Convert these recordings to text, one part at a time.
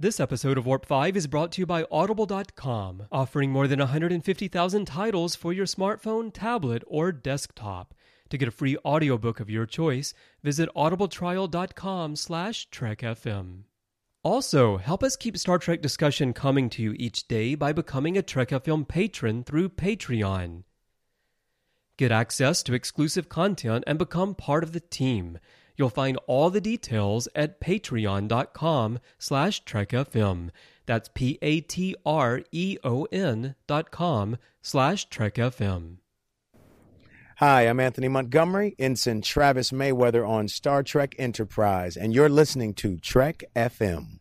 This episode of Warp 5 is brought to you by Audible.com, offering more than 150,000 titles for your smartphone, tablet, or desktop. To get a free audiobook of your choice, visit audibletrial.com slash trekfm. Also, help us keep Star Trek discussion coming to you each day by becoming a Trek FM patron through Patreon. Get access to exclusive content and become part of the team – You'll find all the details at patreon.com slash trekfm. That's P-A-T-R-E-O-N dot com slash trekfm. Hi, I'm Anthony Montgomery, Ensign Travis Mayweather on Star Trek Enterprise, and you're listening to Trek FM.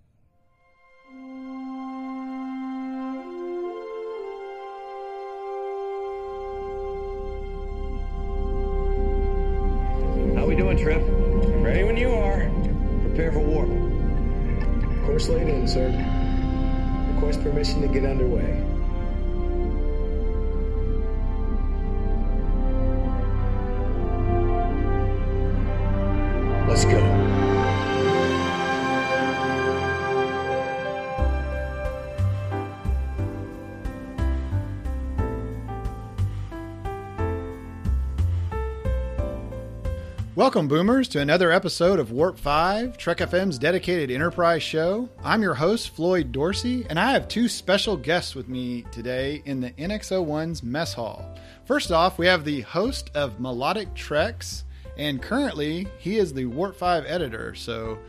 Course laid in, sir. Request permission to get underway. Let's go. Welcome, Boomers, to another episode of Warp 5, Trek FM's dedicated enterprise show. I'm your host, Floyd Dorsey, and I have two special guests with me today in the NX01's mess hall. First off, we have the host of Melodic Treks, and currently he is the Warp 5 editor, so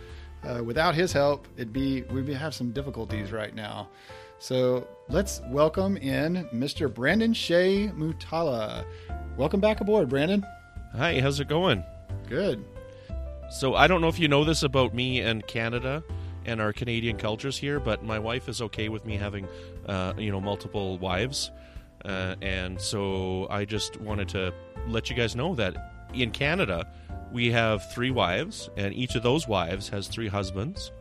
uh, without his help, it'd be we'd have some difficulties right now. So let's welcome in Mr. Brandon Shea Mutala. Welcome back aboard, Brandon. Hi, how's it going? Good. So I don't know if you know this about me and Canada and our Canadian cultures here, but my wife is okay with me having, uh, you know, multiple wives, uh, and so I just wanted to let you guys know that in Canada we have three wives, and each of those wives has three husbands,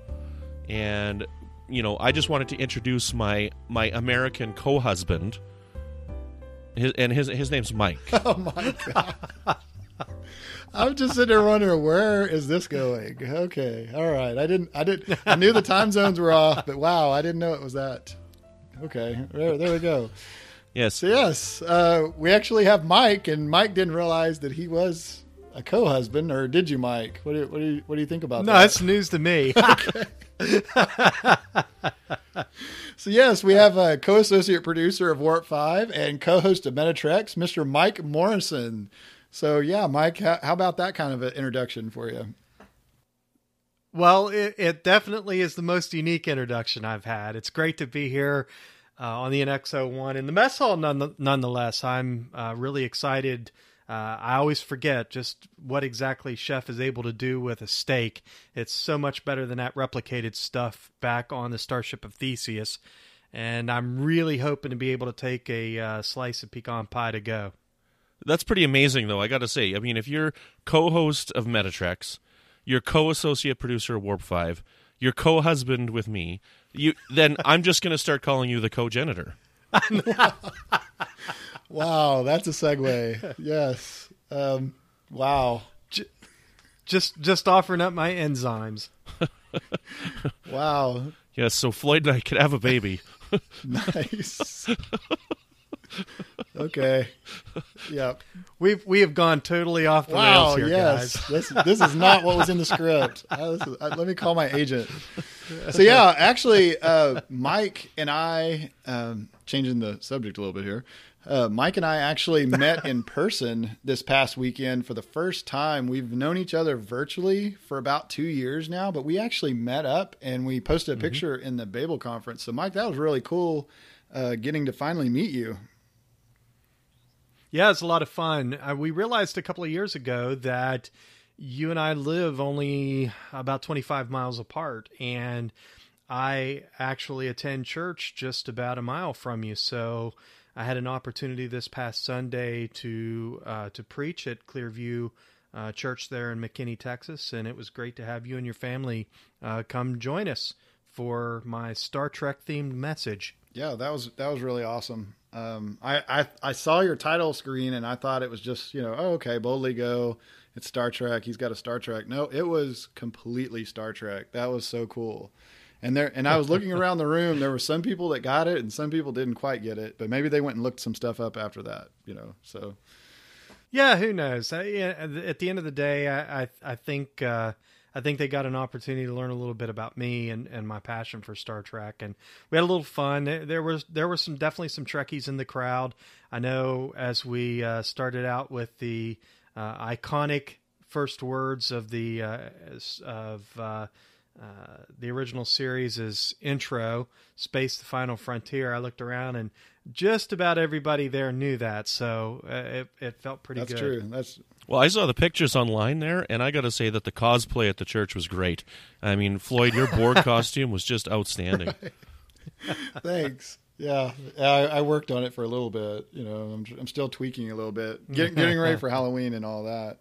and you know I just wanted to introduce my my American co-husband. His, and his his name's Mike. Oh my god. I'm just sitting there wondering where is this going? Okay, all right. I didn't. I didn't. I knew the time zones were off, but wow, I didn't know it was that. Okay, there, there we go. Yes. So yes, uh, we actually have Mike, and Mike didn't realize that he was a co-husband, or did you, Mike? What do you, what do you, what do you think about no, that? No, it's news to me. so yes, we have a co-associate producer of Warp Five and co-host of Meta Treks, Mr. Mike Morrison. So yeah, Mike, how, how about that kind of an introduction for you? Well, it, it, definitely is the most unique introduction I've had. It's great to be here uh, on the NX01 in the mess hall. None, nonetheless, I'm uh, really excited. Uh, I always forget just what exactly Chef is able to do with a steak. It's so much better than that replicated stuff back on the Starship of Theseus. And I'm really hoping to be able to take a uh, slice of pecan pie to go. That's pretty amazing, though. I got to say. I mean, if you're co-host of Meta Treks, you're co-associate producer of Warp Five, you're co-husband with me, you then I'm just going to start calling you the co-genitor. wow, that's a segue. Yes. Um, wow. Just just offering up my enzymes. wow. Yes, so Floyd and I could have a baby. nice okay. Yep. We've we have gone totally off the wow, rails here, yes. guys. this this is not what was in the script. Uh, is, uh, let me call my agent. So yeah, actually, uh, Mike and I, um, changing the subject a little bit here. Uh, Mike and I actually met in person this past weekend for the first time. We've known each other virtually for about two years now, but we actually met up and we posted a mm-hmm. picture in the Babel conference. So, Mike, that was really cool uh, getting to finally meet you. Yeah, it's a lot of fun. Uh, we realized a couple of years ago that you and I live only about 25 miles apart, and I actually attend church just about a mile from you. So I had an opportunity this past Sunday to uh, to preach at Clearview uh, Church there in McKinney, Texas, and it was great to have you and your family uh, come join us for my Star Trek themed message. Yeah, that was that was really awesome. Um, I, I I saw your title screen and I thought it was just you know oh okay boldly go it's Star Trek he's got a Star Trek no it was completely Star Trek that was so cool And there, and I was looking around the room. There were some people that got it, and some people didn't quite get it. But maybe they went and looked some stuff up after that. You know, so Yeah, who knows? I, at the end of the day, I I, I think uh, I think they got an opportunity to learn a little bit about me and, and my passion for Star Trek, and we had a little fun. There was there was some definitely some Trekkies in the crowd. I know as we uh, started out with the uh, iconic first words of the uh, of uh, the original series' is intro, "Space: The Final Frontier." I looked around and just about everybody there knew that, so uh, it it felt pretty good. that's good. true. That's Well, I saw the pictures online there, and I got to say that the cosplay at the church was great. I mean, Floyd, your board costume was just outstanding. Thanks. Yeah, I, I worked on it for a little bit. You know, I'm, I'm still tweaking a little bit, get, getting ready for Halloween and all that.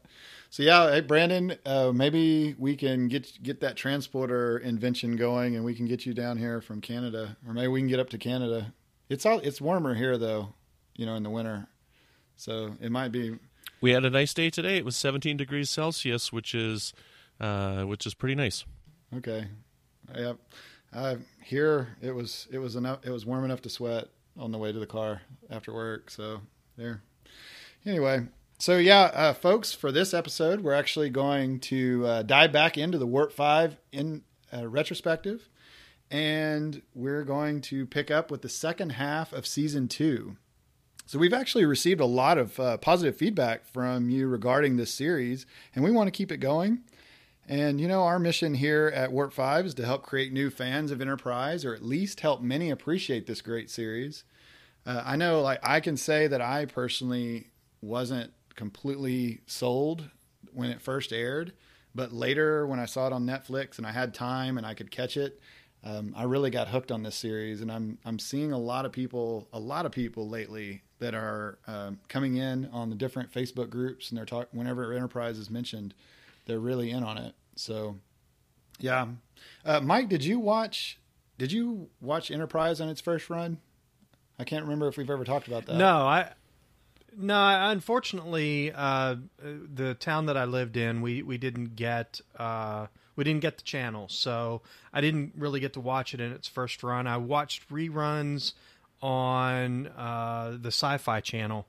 So yeah, hey Brandon, uh, maybe we can get get that transporter invention going, and we can get you down here from Canada, or maybe we can get up to Canada. It's all it's warmer here though, you know, in the winter, so it might be. We had a nice day today. It was 17 degrees Celsius, which is uh, which is pretty nice. Okay. Yep. Uh, here it was it was enough it was warm enough to sweat on the way to the car after work. So there. Anyway, so yeah, uh, folks, for this episode, we're actually going to uh, dive back into the Warp Five in uh, retrospective, and we're going to pick up with the second half of season two. So we've actually received a lot of uh, positive feedback from you regarding this series, and we want to keep it going. And you know, our mission here at Warp 5 is to help create new fans of Enterprise or at least help many appreciate this great series. Uh, I know, like, I can say that I personally wasn't completely sold when it first aired, but later when I saw it on Netflix and I had time and I could catch it, um, I really got hooked on this series. And I'm, I'm seeing a lot of people, a lot of people lately that are um, coming in on the different Facebook groups and they're talking whenever Enterprise is mentioned they're really in on it. So, yeah, uh, Mike, did you watch? Did you watch Enterprise on its first run? I can't remember if we've ever talked about that. No, I no. Unfortunately, uh, the town that I lived in, we we didn't get uh, we didn't get the channel, so I didn't really get to watch it in its first run. I watched reruns on uh, the Sci-Fi Channel,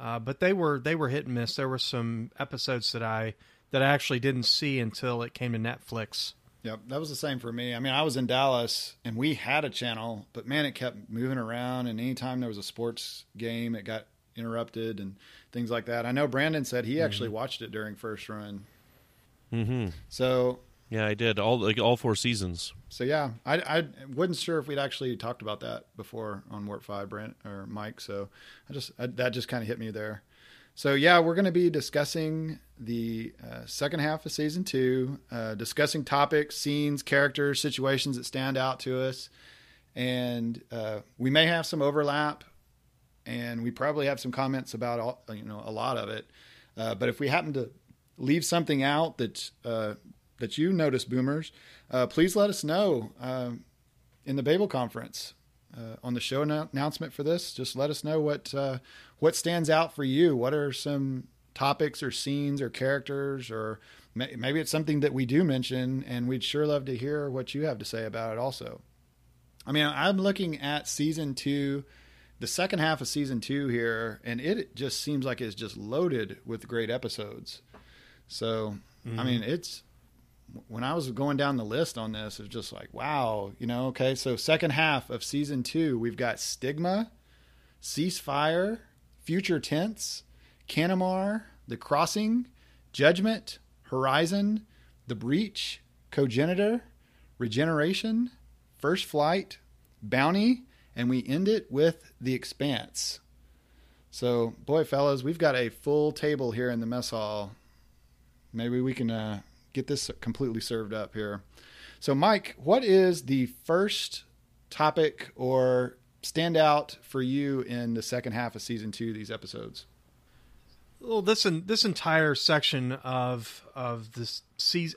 uh, but they were they were hit and miss. There were some episodes that I that I actually didn't see until it came to Netflix. Yep, that was the same for me. I mean, I was in Dallas and we had a channel, but man, it kept moving around. And anytime there was a sports game, it got interrupted and things like that. I know Brandon said he actually watched it during first run. Mm-hmm. So, Yeah, I did all like all four seasons. so yeah, I, I wasn't sure if we'd actually talked about that before on Warp Five, Brent or Mike. So I just I, that just kind of hit me there. So yeah, we're going to be discussing the uh, second half of season two, uh, discussing topics, scenes, characters, situations that stand out to us, and uh, we may have some overlap, and we probably have some comments about all, you know a lot of it. Uh, but if we happen to leave something out that uh, that you notice, boomers, uh, please let us know um, in the Babel conference uh, on the show annou- announcement for this. Just let us know what uh, what stands out for you. What are some topics or scenes or characters, or may- maybe it's something that we do mention, and we'd sure love to hear what you have to say about it. Also, I mean, I'm looking at season two. The second half of season two here, and it just seems like it's just loaded with great episodes. So, I mean, mm-hmm. it's when I was going down the list on this, it's just like, wow, you know, okay. So, second half of season two, we've got Stigma, Ceasefire, Future Tense, Canamar, The Crossing, Judgment, Horizon, The Breach, Cogenitor, Regeneration, First Flight, Bounty, and we end it with The Expanse. So, boy, fellas, we've got a full table here in the mess hall. Maybe we can uh, get this completely served up here. So, Mike, what is the first topic or standout for you in the second half of season two? These episodes. Well, this en- this entire section of of this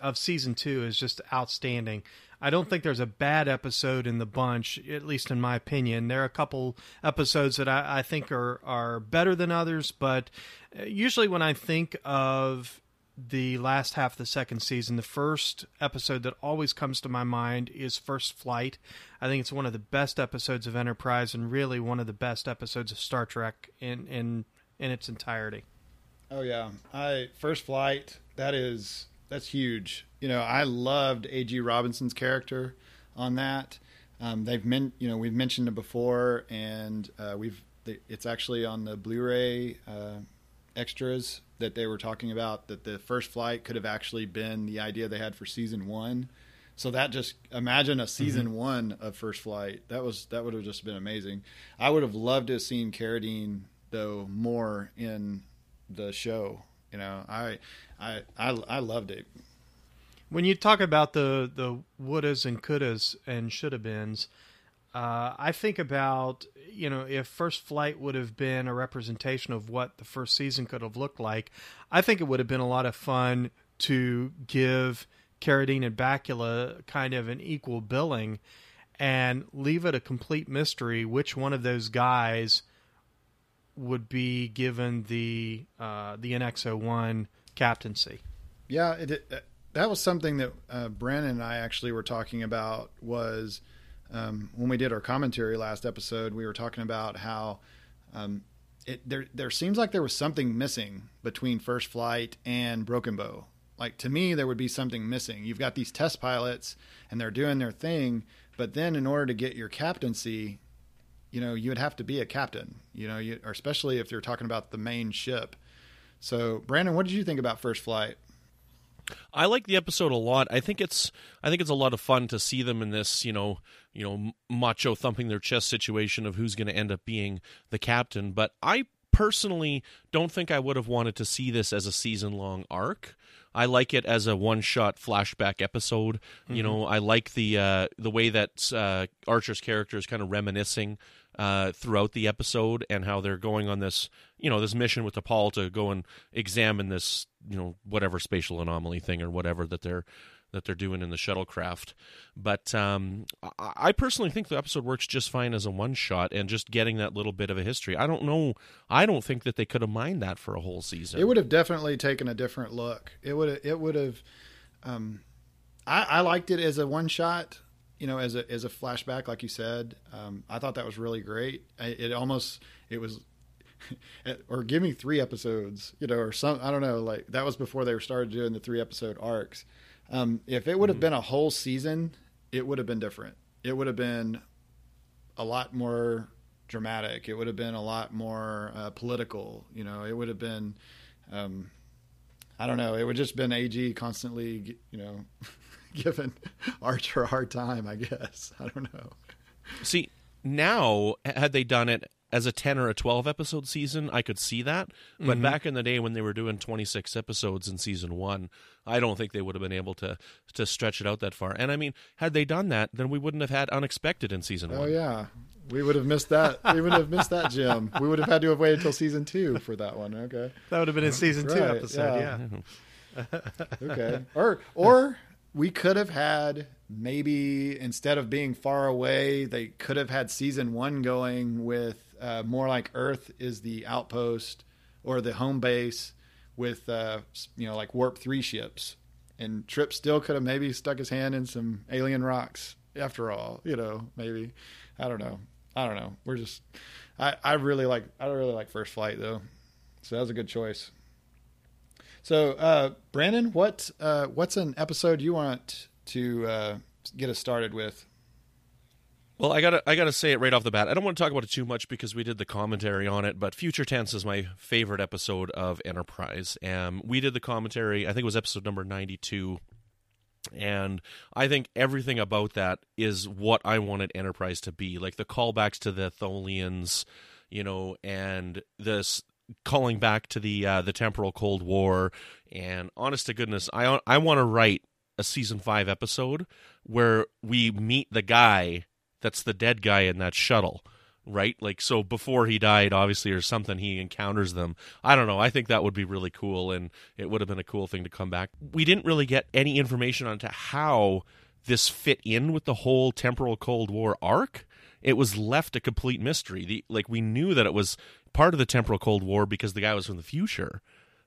of season two is just outstanding. I don't think there's a bad episode in the bunch, at least in my opinion. There are a couple episodes that I, I think are are better than others, but uh, usually when I think of the last half of the second season. The first episode that always comes to my mind is First Flight. I think it's one of the best episodes of Enterprise and really one of the best episodes of Star Trek in in in its entirety. Oh yeah, I First Flight. That is that's huge. You know, I loved A.G. Robinson's character on that. Um, they've men, you know, we've mentioned it before, and uh, we've it's actually on the Blu-ray uh, extras that they were talking about that the first flight could have actually been the idea they had for season one. So that just imagine a season mm-hmm. one of First Flight. That was that would have just been amazing. I would have loved to have seen Carradine though more in the show. You know, I I I, I loved it. When you talk about the the wouldas and couldas and shoulda beens, uh, I think about you know if First Flight would have been a representation of what the first season could have looked like. I think it would have been a lot of fun to give Carradine and Bakula kind of an equal billing and leave it a complete mystery which one of those guys would be given the uh, the NX-01 captaincy. Yeah, it, it, that was something that uh, Brandon and I actually were talking about was um, when we did our commentary last episode. We were talking about how um, it there there seems like there was something missing between First Flight and Broken Bow. Like to me, there would be something missing. You've got these test pilots and they're doing their thing, but then in order to get your captaincy, you know, you would have to be a captain. You know, you, or especially if you're talking about the main ship. So, Brandon, what did you think about First Flight? I like the episode a lot. I think it's I think it's a lot of fun to see them in this, you know, you know, macho thumping their chest situation of who's going to end up being the captain. But I personally don't think I would have wanted to see this as a season long arc. I like it as a one shot flashback episode. Mm-hmm. You know, I like the uh, the way that uh, Archer's character is kind of reminiscing uh, throughout the episode and how they're going on this you know this mission with T'Pol to go and examine this you know whatever spatial anomaly thing or whatever that they're that they're doing in the shuttlecraft. But um, I personally think the episode works just fine as a one shot and just getting that little bit of a history. I don't know. I don't think that they could have mined that for a whole season. It would have definitely taken a different look. It would. It would have. Um, I, I liked it as a one shot you know, as a as a flashback, like you said, um, I thought that was really great. It almost it was, or give me three episodes, you know, or some I don't know, like that was before they started doing the three episode arcs. Um, if it would have mm-hmm. been a whole season, it would have been different. It would have been a lot more dramatic. It would have been a lot more uh, political. You know, it would have been. Um, I don't know. It would just been AG constantly, you know, giving Archer a hard time, I guess. I don't know. See, now had they done it as a 10 or a 12 episode season, I could see that. But mm-hmm. back in the day when they were doing 26 episodes in season 1, I don't think they would have been able to to stretch it out that far. And I mean, had they done that, then we wouldn't have had unexpected in season 1. Oh yeah. We would have missed that. we would have missed that, Jim. We would have had to have waited until season 2 for that one. Okay. That would have been in season 2 right, episode, yeah. yeah. okay. Or or we could have had maybe instead of being far away, they could have had season one going with uh, more like Earth is the outpost or the home base with uh, you know like warp three ships, and Trip still could have maybe stuck his hand in some alien rocks. After all, you know, maybe I don't know. I don't know. We're just I, I really like I really like First Flight though, so that was a good choice. So, uh, Brandon, what uh, what's an episode you want to uh, get us started with? Well, I gotta I gotta say it right off the bat. I don't want to talk about it too much because we did the commentary on it. But Future Tense is my favorite episode of Enterprise. Um, we did the commentary. I think it was episode number ninety two. And I think everything about that is what I wanted Enterprise to be. Like the callbacks to the Tholians, you know, and this calling back to the uh, the temporal Cold War. And honest to goodness, I I want to write a season five episode where we meet the guy that's the dead guy in that shuttle right? Like, so before he died, obviously, or something, he encounters them. I don't know. I think that would be really cool, and it would have been a cool thing to come back. We didn't really get any information onto how this fit in with the whole temporal Cold War arc. It was left a complete mystery. The like we knew that it was part of the temporal Cold War because the guy was from the future,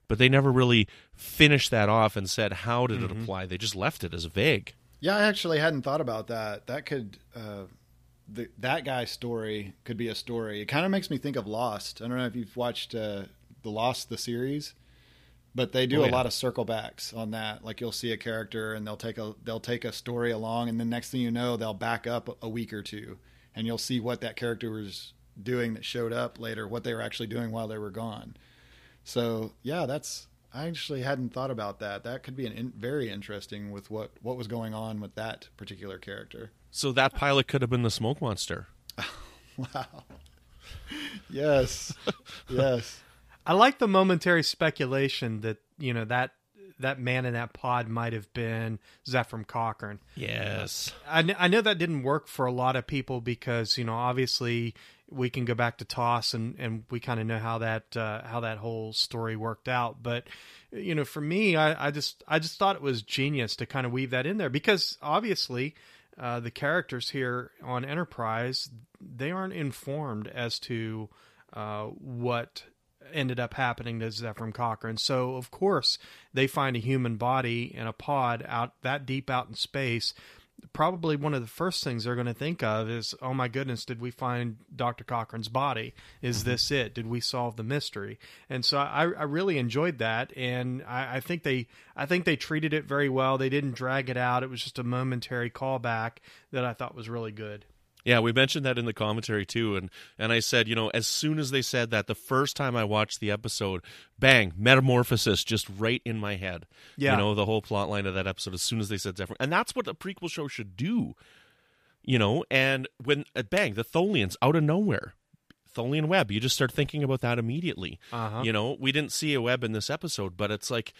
but they never really finished that off and said how did Mm-hmm. it apply. They just left it as vague. Yeah, I actually hadn't thought about that. That could uh, the, that guy's story could be a story. It kind of makes me think of Lost. I don't know if you've watched uh, the Lost the series, but they do Oh, a yeah. lot of circle backs on that. Like you'll see a character and they'll take a they'll take a story along, and then next thing you know, they'll back up a week or two, and you'll see what that character was doing that showed up later, what they were actually doing while they were gone. So yeah, that's I actually hadn't thought about that. That could be an in, very interesting with what what was going on with that particular character. So that pilot could have been the smoke monster. Wow. Yes. yes. I like the momentary speculation that you know that that man in that pod might have been Zefram Cochrane. Yes. I, kn- I know that didn't work for a lot of people because you know obviously we can go back to TOS and, and we kind of know how that uh, how that whole story worked out. But you know, for me, I, I just I just thought it was genius to kind of weave that in there because obviously uh, the characters here on Enterprise they aren't informed as to uh, what ended up happening to Zefram Cochrane. So of course they find a human body in a pod out that deep out in space. Probably one of the first things they're going to think of is, "Oh my goodness, did we find Dr. Cochrane's body? Is mm-hmm. this it? Did we solve the mystery?" And so I, I really enjoyed that, and I, I think they I think they treated it very well. They didn't drag it out. It was just a momentary callback that I thought was really good. Yeah, we mentioned that in the commentary too, and and I said, you know, as soon as they said that, the first time I watched the episode, bang, metamorphosis just right in my head. Yeah. you know, the whole plot line of that episode. As soon as they said different, and that's what a prequel show should do. You know, and when uh, bang, the Tholians out of nowhere, Tholian web, you just start thinking about that immediately. Uh-huh. You know, we didn't see a web in this episode, but it's like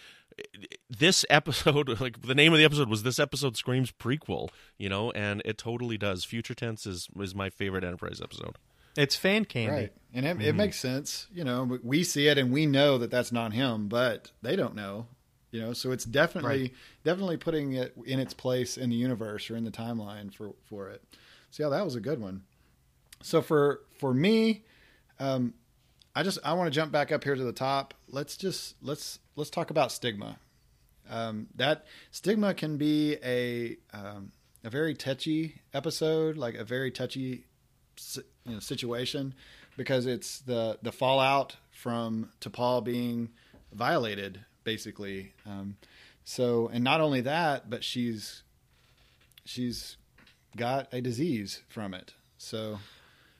this episode like the name of the episode was this episode screams prequel you know and it totally does future tense is is my favorite enterprise episode It's fan candy. Right. And it, it makes sense. You know, we see it and we know that that's not him, but they don't know. You know, so it's definitely Right. definitely putting it in its place in the universe or in the timeline for for it. So yeah, that was a good one. So for for me, um, I just I want to jump back up here to the top. Let's just let's let's talk about stigma. Um, that stigma can be a um, a very touchy episode, like a very touchy you know, situation, because it's the the fallout from T'Pol being violated, basically. Um, so, and not only that, but she's she's got a disease from it. So,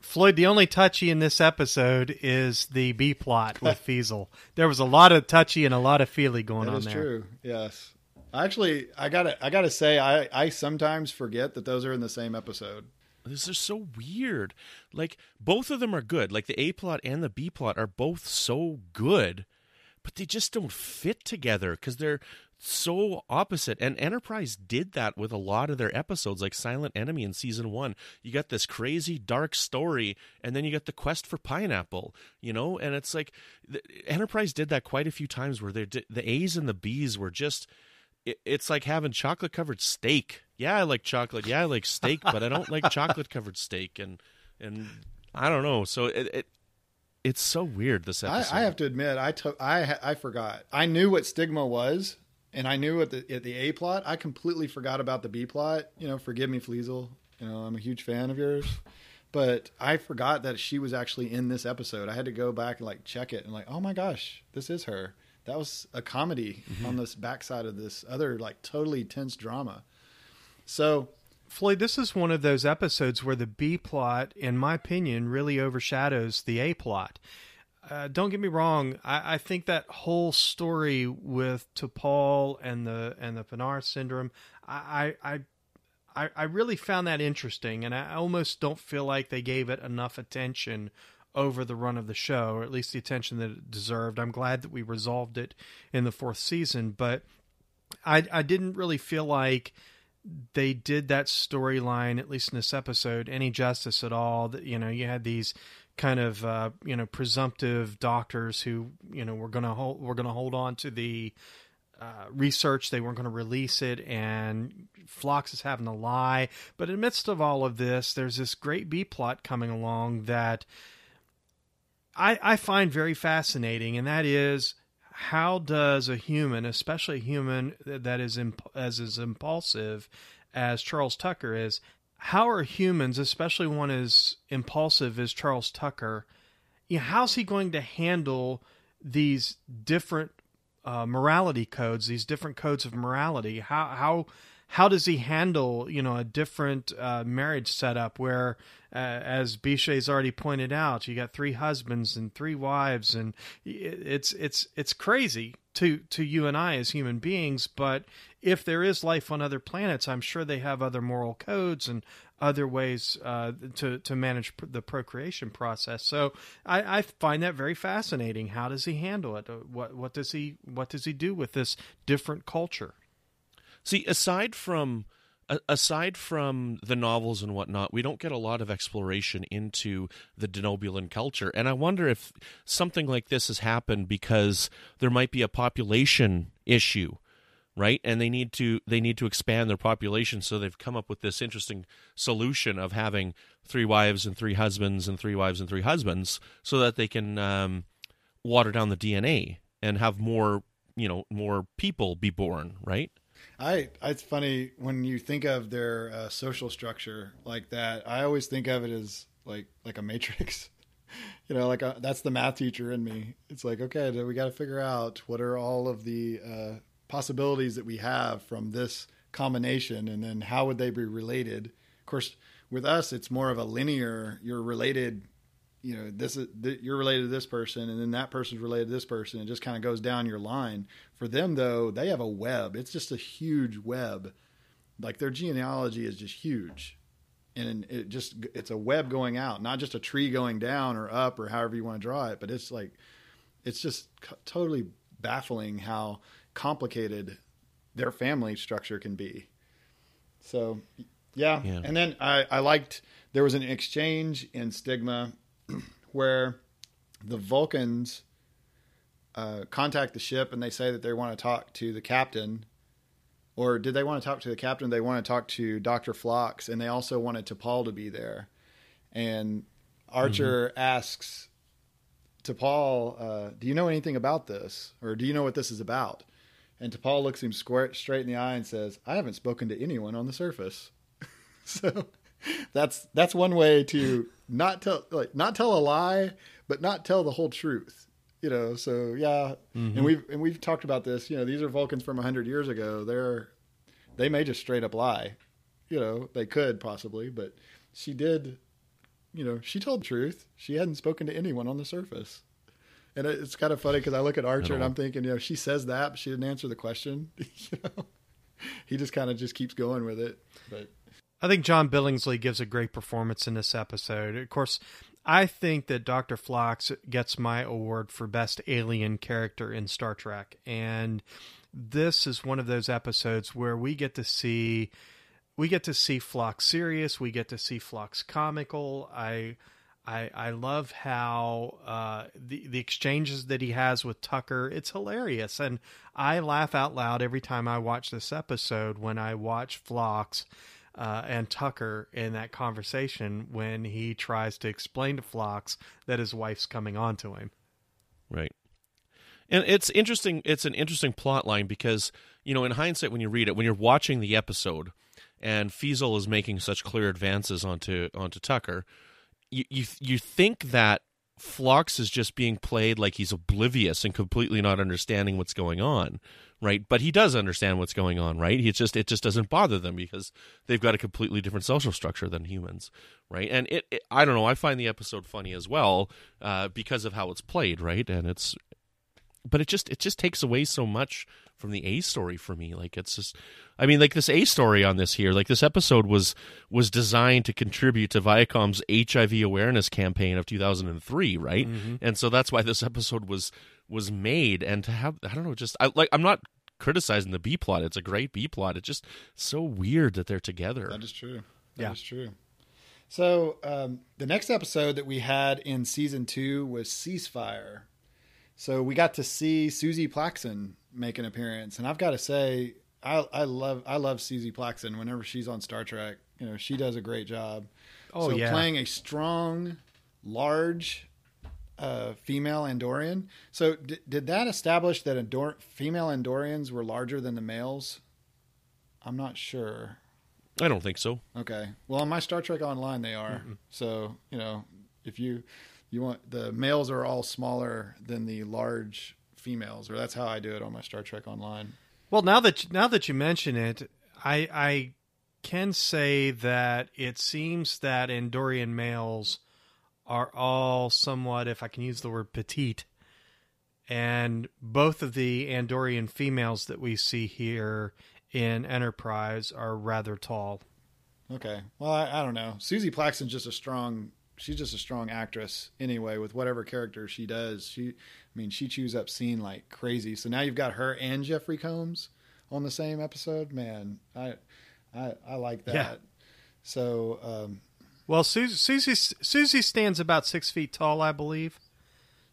Floyd, the only touchy in this episode is the B plot with Feezal. There was a lot of touchy and a lot of feely going That on is there. true. Yes. Actually, I gotta I gotta say I I sometimes forget that those are in the same episode. this is so weird like both of them are good like the a plot and the b plot are both so good but they just don't fit together because they're so opposite and enterprise did that with a lot of their episodes like silent enemy in season one you got this crazy dark story and then you got the quest for pineapple you know and it's like the, enterprise did that quite a few times where they the a's and the b's were just it, it's like having chocolate covered steak. Yeah, I like chocolate. Yeah, I like steak, but I don't like chocolate covered steak. And and I don't know. So it, it it's so weird. This I, episode. I have to admit, I took, I, I forgot. I knew what stigma was, and I knew at the at the A plot. I completely forgot about the B plot. You know, forgive me, Fleasel. You know, I'm a huge fan of yours, but I forgot that she was actually in this episode. I had to go back and like check it, and like, oh my gosh, this is her. That was a comedy mm-hmm. on this backside of this other like totally tense drama. So Floyd, this is one of those episodes where the B plot, in my opinion, really overshadows the A plot. Uh, don't get me wrong. I, I think that whole story with T'Pol and the and the Pa'nar syndrome, I, I I I really found that interesting, and I almost don't feel like they gave it enough attention over the run of the show, or at least the attention that it deserved. I'm glad that we resolved it in the fourth season, but I I didn't really feel like they did that storyline, at least in this episode, any justice at all. That you know, you had these kind of uh, you know presumptive doctors who you know were gonna hold were gonna hold on to the uh, research. They weren't going to release it, and Phlox is having to lie. But in the midst of all of this, there's this great B plot coming along that I, I find very fascinating, and that is how does a human, especially a human that is imp- as impulsive as Charles Tucker is, how are humans, especially one as impulsive as Charles Tucker, you know, how's he going to handle these different uh, morality codes, these different codes of morality? How how how does he handle you know a different uh, marriage setup where uh, as Bichet's already pointed out you got three husbands and three wives and it's it's it's crazy to to you and I as human beings but if there is life on other planets I'm sure they have other moral codes and other ways uh, to to manage the procreation process. So I, I find that very fascinating. How does he handle it? What what does he what does he do with this different culture? See, aside from aside from the novels and whatnot, we don't get a lot of exploration into the Denobulan culture, and I wonder if something like this has happened because there might be a population issue, right? And they need to they need to expand their population, so they've come up with this interesting solution of having three wives and three husbands and three wives and three husbands, so that they can um, water down the DNA and have more you know more people be born, right? I it's funny when you think of their uh, social structure like that. I always think of it as like like a matrix. you know, like a, uh, that's the math teacher in me. It's like okay, we got to figure out what are all of the uh, possibilities that we have from this combination, and then how would they be related. Of course, with us, it's more of a linear. You're related you know this is th- you're related to this person and then that person's related to this person it just kind of goes down your line for them though they have a web it's just a huge web like their genealogy is just huge and it just it's a web going out not just a tree going down or up or however you want to draw it but it's like it's just totally baffling how complicated their family structure can be so yeah, yeah. and then I, I liked there was an exchange in stigma where the Vulcans uh, contact the ship and they say that they want to talk to the captain. Or did they want to talk to the captain? They want to talk to Dr. Phlox, and they also wanted T'Pol to be there. And Archer mm-hmm. asks T'Pol, uh, Do you know anything about this? Or do you know what this is about? And T'Pol looks him square, straight in the eye and says, I haven't spoken to anyone on the surface. so that's that's one way to not tell like not tell a lie, but not tell the whole truth. You know, so yeah, mm-hmm. and we've and we've talked about this. You know, these are Vulcans from hundred years ago. They're they may just straight up lie. You know, they could possibly, but she did. You know, she told the truth. She hadn't spoken to anyone on the surface. And it's kind of funny because I look at Archer and I'm thinking, you know, she says that, but she didn't answer the question. you know, he just kind of just keeps going with it. But I think John Billingsley gives a great performance in this episode. Of course, I think that Dr. Phlox gets my award for best alien character in Star Trek. And this is one of those episodes where we get to see we get to see Phlox serious, we get to see Phlox comical. I I, I love how uh, the the exchanges that he has with Tucker. It's hilarious, and I laugh out loud every time I watch this episode. When I watch Phlox uh, and Tucker in that conversation when he tries to explain to Phlox that his wife's coming on to him. Right. And it's interesting. It's an interesting plot line because, you know, in hindsight, when you read it, when you're watching the episode and Feezal is making such clear advances onto onto Tucker, you, you, you think that Phlox is just being played like he's oblivious and completely not understanding what's going on right? But he does understand what's going on, right? He just it just doesn't bother them because they've got a completely different social structure than humans, right? And it, it I don't know, I find the episode funny as well uh, because of how it's played, right? And it's but it just it just takes away so much from the A story for me. Like it's just I mean like this A story on this here, like this episode was was designed to contribute to Viacom's HIV awareness campaign of 2003, right? Mm-hmm. And so that's why this episode was was made and to have I don't know just I like I'm not criticizing the B plot. It's a great B plot. It's just so weird that they're together. That is true. That yeah. is true. So um, the next episode that we had in season two was Ceasefire. So we got to see Suzie Plakson make an appearance, and I've got to say, I, I love I love Suzie Plakson. Whenever she's on Star Trek, you know she does a great job. Oh so yeah, playing a strong, large uh, female Andorian. So d- did that establish that Andor- female Andorians were larger than the males? I'm not sure. I don't think so. Okay. Well, on my Star Trek Online, they are. So you know, if you you want the males are all smaller than the large females, or that's how I do it on my Star Trek Online. Well, now that now that you mention it, I I can say that it seems that Andorian males are all somewhat, if I can use the word petite, and both of the Andorian females that we see here in Enterprise are rather tall. Okay. Well, I, I don't know. Suzie Plakson's just a strong. She's just a strong actress anyway. With whatever character she does, she. I mean, she chews up scene like crazy. So now you've got her and Jeffrey Combs on the same episode. Man, I, I, I like that. Yeah. So, um, Well, Suzie, Suzie Suzie stands about six feet tall, I believe.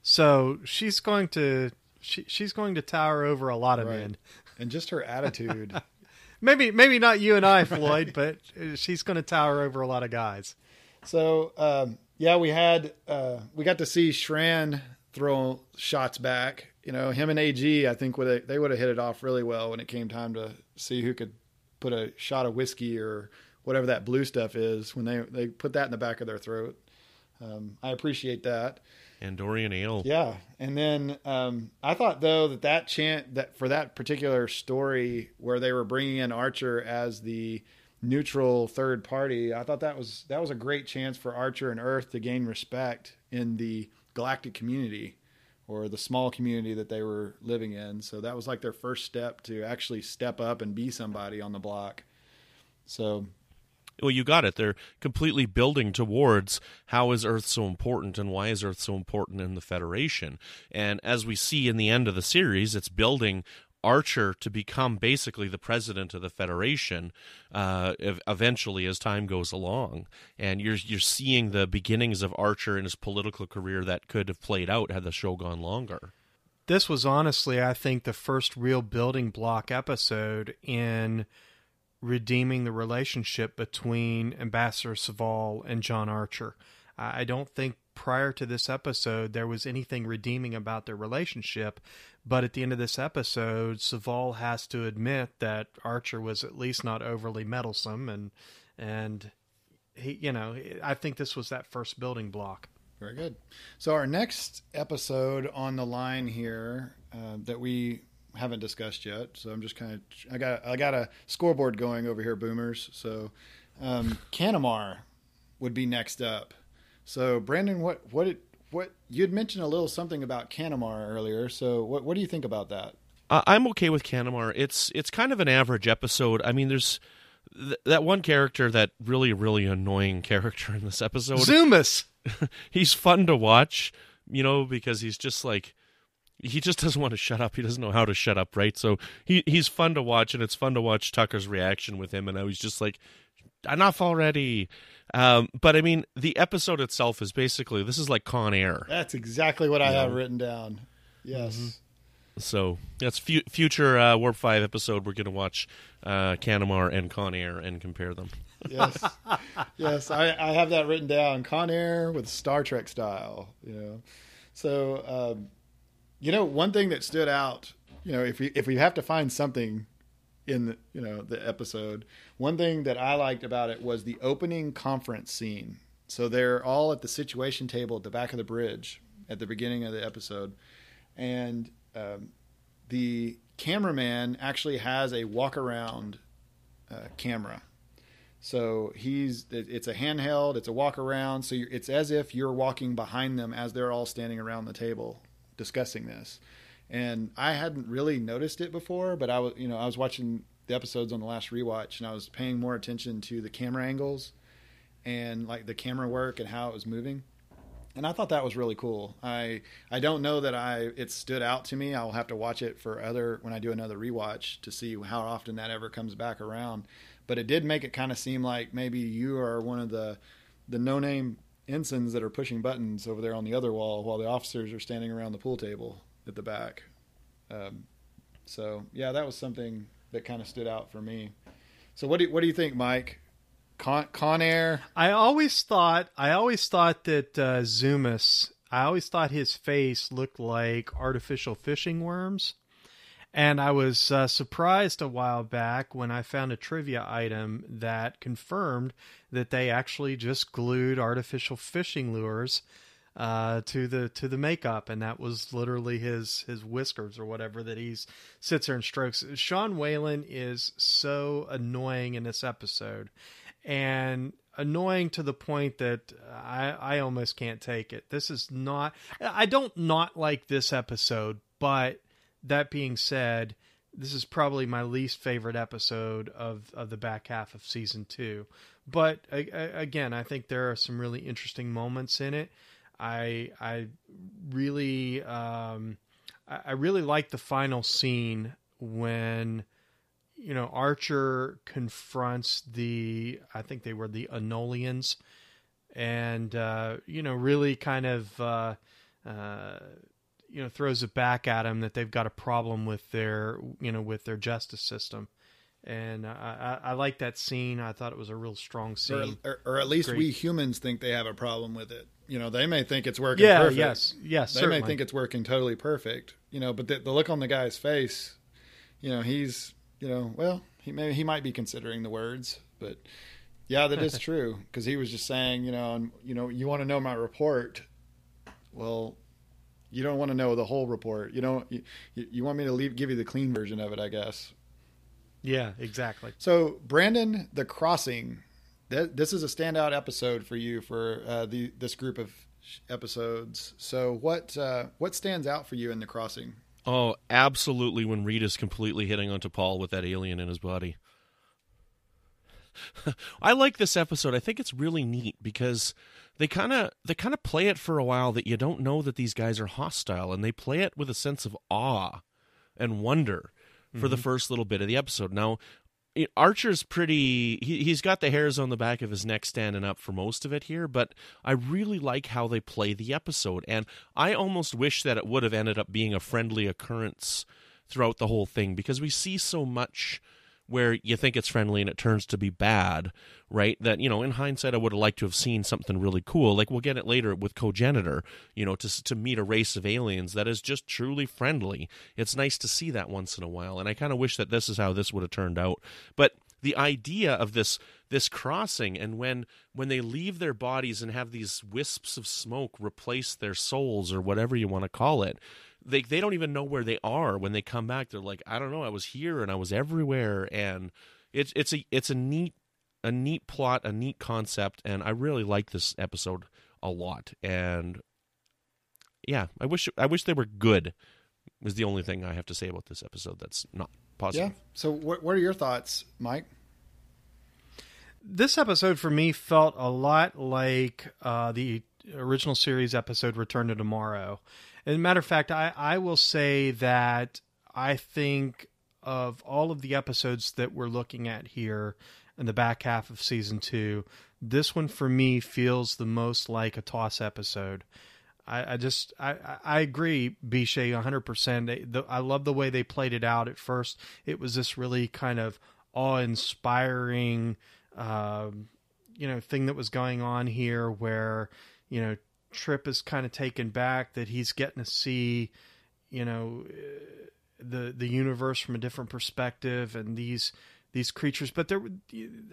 So she's going to she, she's going to tower over a lot of Right. men. and just her attitude. Maybe maybe not you and I, Floyd, but she's going to tower over a lot of guys. So um, yeah, we had uh, we got to see Shran throw shots back. You know, him and AG, I think would they would have hit it off really well when it came time to see who could put a shot of whiskey or whatever that blue stuff is when they they put that in the back of their throat. Um, I appreciate that. Andorian ale. Yeah, and then um, I thought though that that chant that for that particular story where they were bringing in Archer as the neutral third party, I thought that was that was a great chance for Archer and Earth to gain respect in the galactic community or the small community that they were living in. So that was like their first step to actually step up and be somebody on the block. So Well, you got it. They're completely building towards how is Earth so important and why is Earth so important in the Federation. And as we see in the end of the series, it's building Archer to become basically the president of the Federation uh, eventually as time goes along. And you're you're seeing the beginnings of Archer in his political career that could have played out had the show gone longer. This was honestly, I think, the first real building block episode in redeeming the relationship between Ambassador Soval and John Archer. I I don't think prior to this episode there was anything redeeming about their relationship, but at the end of this episode, Soval has to admit that Archer was at least not overly meddlesome, and and he, you know, I think this was that first building block. Very good. So our next episode on the line here uh, that we haven't discussed yet. So I'm just kind of I got I got a scoreboard going over here, boomers. So um, Canamar would be next up. So Brandon, what what it, what you had mentioned a little something about Canamar earlier. So what what do you think about that? Uh, I'm okay with Canamar. It's it's kind of an average episode. I mean, there's th- that one character, that really really annoying character in this episode. Zoomus. he's fun to watch, you know, because he's just like he just doesn't want to shut up. He doesn't know how to shut up, right? So he he's fun to watch, and it's fun to watch Tucker's reaction with him. And I was just like, enough already. Um, but I mean, the episode itself is basically this is like Con Air. That's exactly what I Yeah. have written down. Yes. So that's fu- future uh, Warp Five episode. We're gonna watch uh, Canamar and Con Air and compare them. yes, yes, I, I have that written down. Con Air with Star Trek style, you know. So, um, you know, one thing that stood out, you know, if we if we have to find something in the you know the episode, one thing that I liked about it was the opening conference scene. So they're all at the situation table at the back of the bridge at the beginning of the episode, and um, the cameraman actually has a walk around uh, camera. So he's it's a handheld, it's a walk around. So it's as if you're walking behind them as they're all standing around the table discussing this. And I hadn't really noticed it before, but I was you know I was watching the episodes on the last rewatch and I was paying more attention to the camera angles and like the camera work and how it was moving. And I thought that was really cool. I I don't know that I it stood out to me. I'll have to watch it for other when I do another rewatch to see how often that ever comes back around. But it did make it kind of seem like maybe you are one of the the no name ensigns that are pushing buttons over there on the other wall while the officers are standing around the pool table at the back. Um, so yeah, that was something that kind of stood out for me. So what do you, what do you think, Mike? Con, Con Air? I always thought I always thought that uh, Zoomus. I always thought his face looked like artificial fishing worms. And I was uh, surprised a while back when I found a trivia item that confirmed that they actually just glued artificial fishing lures uh, to the to the makeup, and that was literally his his whiskers or whatever that he's sits there and strokes. Sean Whalen is so annoying in this episode, and annoying to the point that I I almost can't take it. This is not. I don't not like this episode, but that being said, this is probably my least favorite episode of, of the back half of season two. But I, I, again, I think there are some really interesting moments in it. I I really um, I, I really like the final scene when you know Archer confronts the I think they were the Enolians, and uh, you know really kind of. Uh, uh, you know throws it back at them that they've got a problem with their you know with their justice system and I, I, I like that scene. I thought it was a real strong scene, or, or, or at least Great. we humans think they have a problem with it. You know, they may think it's working. Yeah, perfect. yes, yes, They certainly. may think it's working totally perfect. You know, but the, the look on the guy's face, you know, he's, you know, well, he may he might be considering the words, but yeah, that is true because he was just saying, you know, and you know, you want to know my report. Well, you don't want to know the whole report. You don't. You, you want me to leave, give you the clean version of it, I guess. yeah, exactly. So, Brandon, The Crossing. Th- this is a standout episode for you for uh, the this group of episodes. So, what uh, what stands out for you in The Crossing? Oh, absolutely! When Reed is completely hitting on T'Pol with that alien in his body. I like this episode. I think it's really neat because they kind of they kind of play it for a while that you don't know that these guys are hostile, and they play it with a sense of awe and wonder for the first little bit of the episode. Now, Archer's pretty. He, he's got the hairs on the back of his neck standing up for most of it here, but I really like how they play the episode, and I almost wish that it would have ended up being a friendly occurrence throughout the whole thing because we see so much where you think it's friendly and it turns to be bad, right? That, you know, in hindsight, I would have liked to have seen something really cool. Like we'll get it later with Cogenitor, you know, to, to meet a race of aliens that is just truly friendly. It's nice to see that once in a while. And I kind of wish that this is how this would have turned out. But the idea of this this crossing and when when they leave their bodies and have these wisps of smoke replace their souls or whatever you want to call it they they don't even know where they are when they come back they're like i don't know i was here and i was everywhere and it's it's a it's a neat a neat plot a neat concept and i really like this episode a lot and yeah i wish i wish they were good is the only thing i have to say about this episode that's not positive Yeah. So, what what are your thoughts, Mike? This episode for me felt a lot like uh, the original series episode Return to Tomorrow. As a matter of fact, I, I will say that I think of all of the episodes that we're looking at here in the back half of season two, this one for me feels the most like a TOS episode. I, I just I, I- agree, Bichet, hundred percent. I love the way they played it out. At first, it was this really kind of awe-inspiring, um, you know, thing that was going on here, where you know Trip is kind of taken back that he's getting to see, you know, uh, the the universe from a different perspective and these these creatures. But there,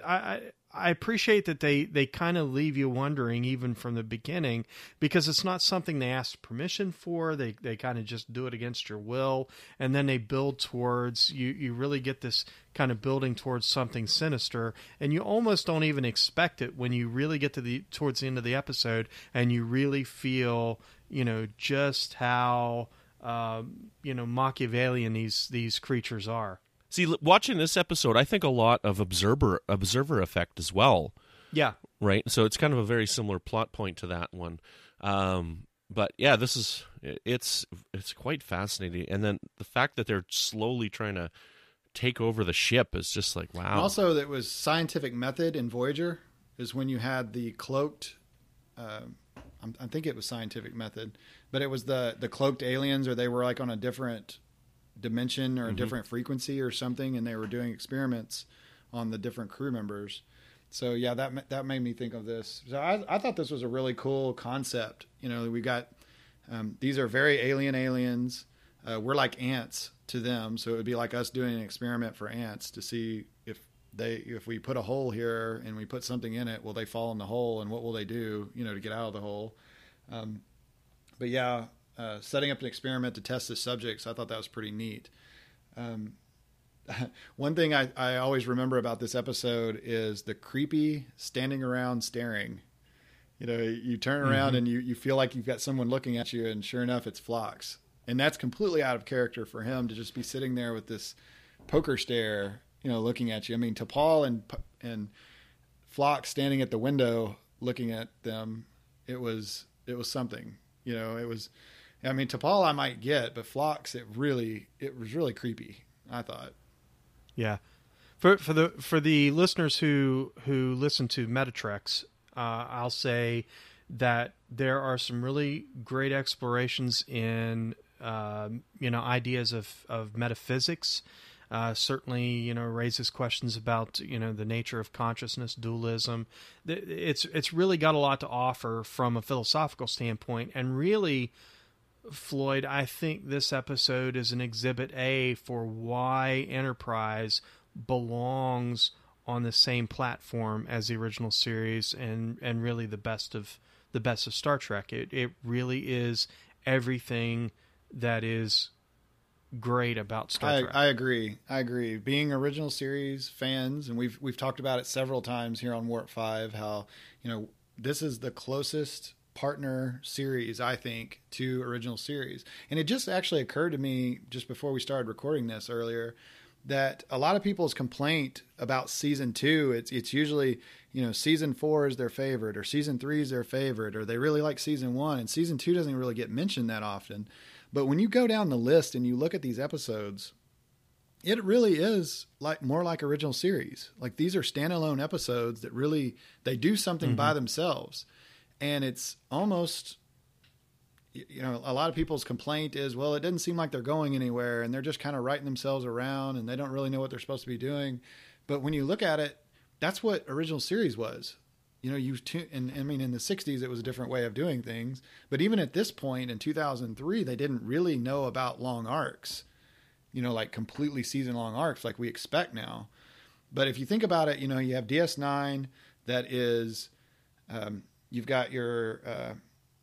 I I, appreciate that they they kind of leave you wondering even from the beginning because it's not something they ask permission for. They they kind of just do it against your will, and then they build towards you. You really get this kind of building towards something sinister, and you almost don't even expect it when you really get to the towards the end of the episode, and you really feel you know just how um, you know Machiavellian these these creatures are. See watching this episode i think a lot of observer observer effect as well Yeah, right? So it's kind of a very similar plot point to that one. Um, but yeah, this is it's it's quite fascinating, and then the fact that they're slowly trying to take over the ship is just like wow. And also, that was scientific method in Voyager is when you had the cloaked. Uh, I'm, I think it was scientific method, but it was the the cloaked aliens, or they were like on a different dimension or a different frequency or something, and they were doing experiments on the different crew members. So yeah, that that made me think of this. So I, I thought this was a really cool concept. You know, we got Um, these are very alien aliens. Uh, we're like ants to them, so it would be like us doing an experiment for ants to see if they if we put a hole here and we put something in it, will they fall in the hole and what will they do, you know, to get out of the hole? Um, but yeah, uh, setting up an experiment to test the subjects, I thought that was pretty neat. Um, one thing I, I always remember about this episode is the creepy standing around staring. You know, you turn around Mm-hmm. and you, you feel like you've got someone looking at you, and sure enough, it's Phlox. And that's completely out of character for him to just be sitting there with this poker stare, you know, looking at you. I mean, T'Pol and and Phlox standing at the window looking at them, it was it was something. You know, it was. I mean, T'Pol I might get, but Phlox, it really it was really creepy. I thought. Yeah. For for the for the listeners who who listen to Meta Treks, uh, I'll say that there are some really great explorations in um, you know ideas of of metaphysics. Uh, certainly, you know, raises questions about you know the nature of consciousness, dualism. It's it's really got a lot to offer from a philosophical standpoint, and really, Floyd, I think this episode is an exhibit A for why Enterprise belongs on the same platform as the original series and and really the best of the best of Star Trek. It it really is everything that is great about Star I, Trek. I agree. I agree. Being original series fans, and we've we've talked about it several times here on Warp Five, how you know this is the closest partner series I think to original series, and it just actually occurred to me just before we started recording this earlier that a lot of people's complaint about season two it's it's usually you know season four is their favorite or season three is their favorite or they really like season one and season two doesn't really get mentioned that often. But when you go down the list and you look at these episodes it really is like more like original series. Like these are standalone episodes that really they do something by mm-hmm. themselves and it's almost you know, a lot of people's complaint is, well, it doesn't seem like they're going anywhere and they're just kind of writing themselves around and they don't really know what they're supposed to be doing. But when you look at it, that's what original series was. You know, you and I mean, in the '60s, it was a different way of doing things. But even at this point in 2003, they didn't really know about long arcs. You know, like completely season long arcs like we expect now. But if you think about it, you know, you have DS9 that is, um, you've got your uh,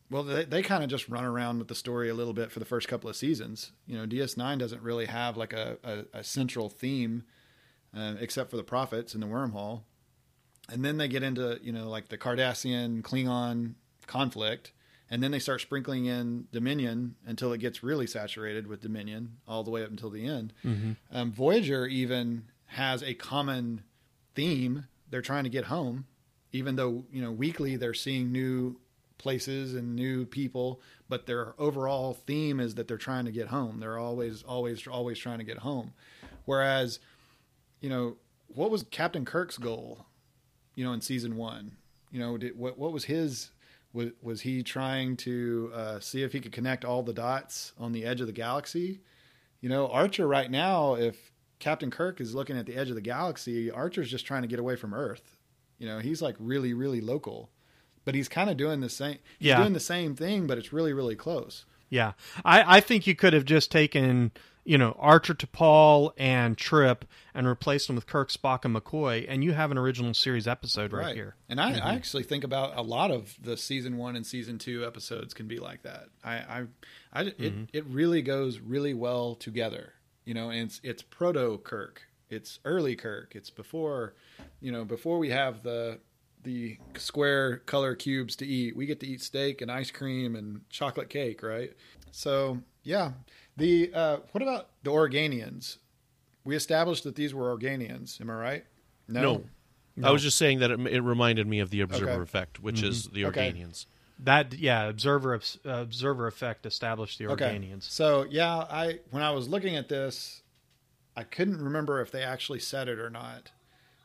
well, they, they kind of just run around with the story a little bit for the first couple of seasons. You know, DS9 doesn't really have like a, a, a central theme, uh, except for the prophets and the wormhole. And then they get into, you know, like the Cardassian Klingon conflict. And then they start sprinkling in Dominion until it gets really saturated with Dominion all the way up until the end. Um, Voyager even has a common theme. They're trying to get home, even though, you know, weekly they're seeing new places and new people, but their overall theme is that they're trying to get home. They're always, always, always trying to get home. Whereas, you know, what was Captain Kirk's goal? You know, in season one, you know, did, what what was his? Was was he trying to uh, see if he could connect all the dots on the edge of the galaxy? You know, Archer right now, if Captain Kirk is looking at the edge of the galaxy, Archer's just trying to get away from Earth. You know, he's like really, really local but he's kind of doing the same. He's Yeah. doing the same thing, but it's really, really close. Yeah, I, I think you could have just taken you know Archer T'Pol and Trip and replaced them with Kirk, Spock, and McCoy, and you have an original series episode right, here. And I, I mm-hmm. actually think about a lot of the season one and season two episodes can be like that. I, I, I it, mm-hmm. it really goes really well together. You know, and it's it's proto Kirk. It's early Kirk. It's before, you know, before we have the the square color cubes to eat. We get to eat steak and ice cream and chocolate cake, right? So yeah, the uh, what about the Organians? We established that these were Organians. Am I right? No. I was just saying that it, it reminded me of the observer Okay. effect, which is the Okay. That yeah, observer uh, observer effect established the Okay. So yeah, I when I was looking at this, I couldn't remember if they actually said it or not,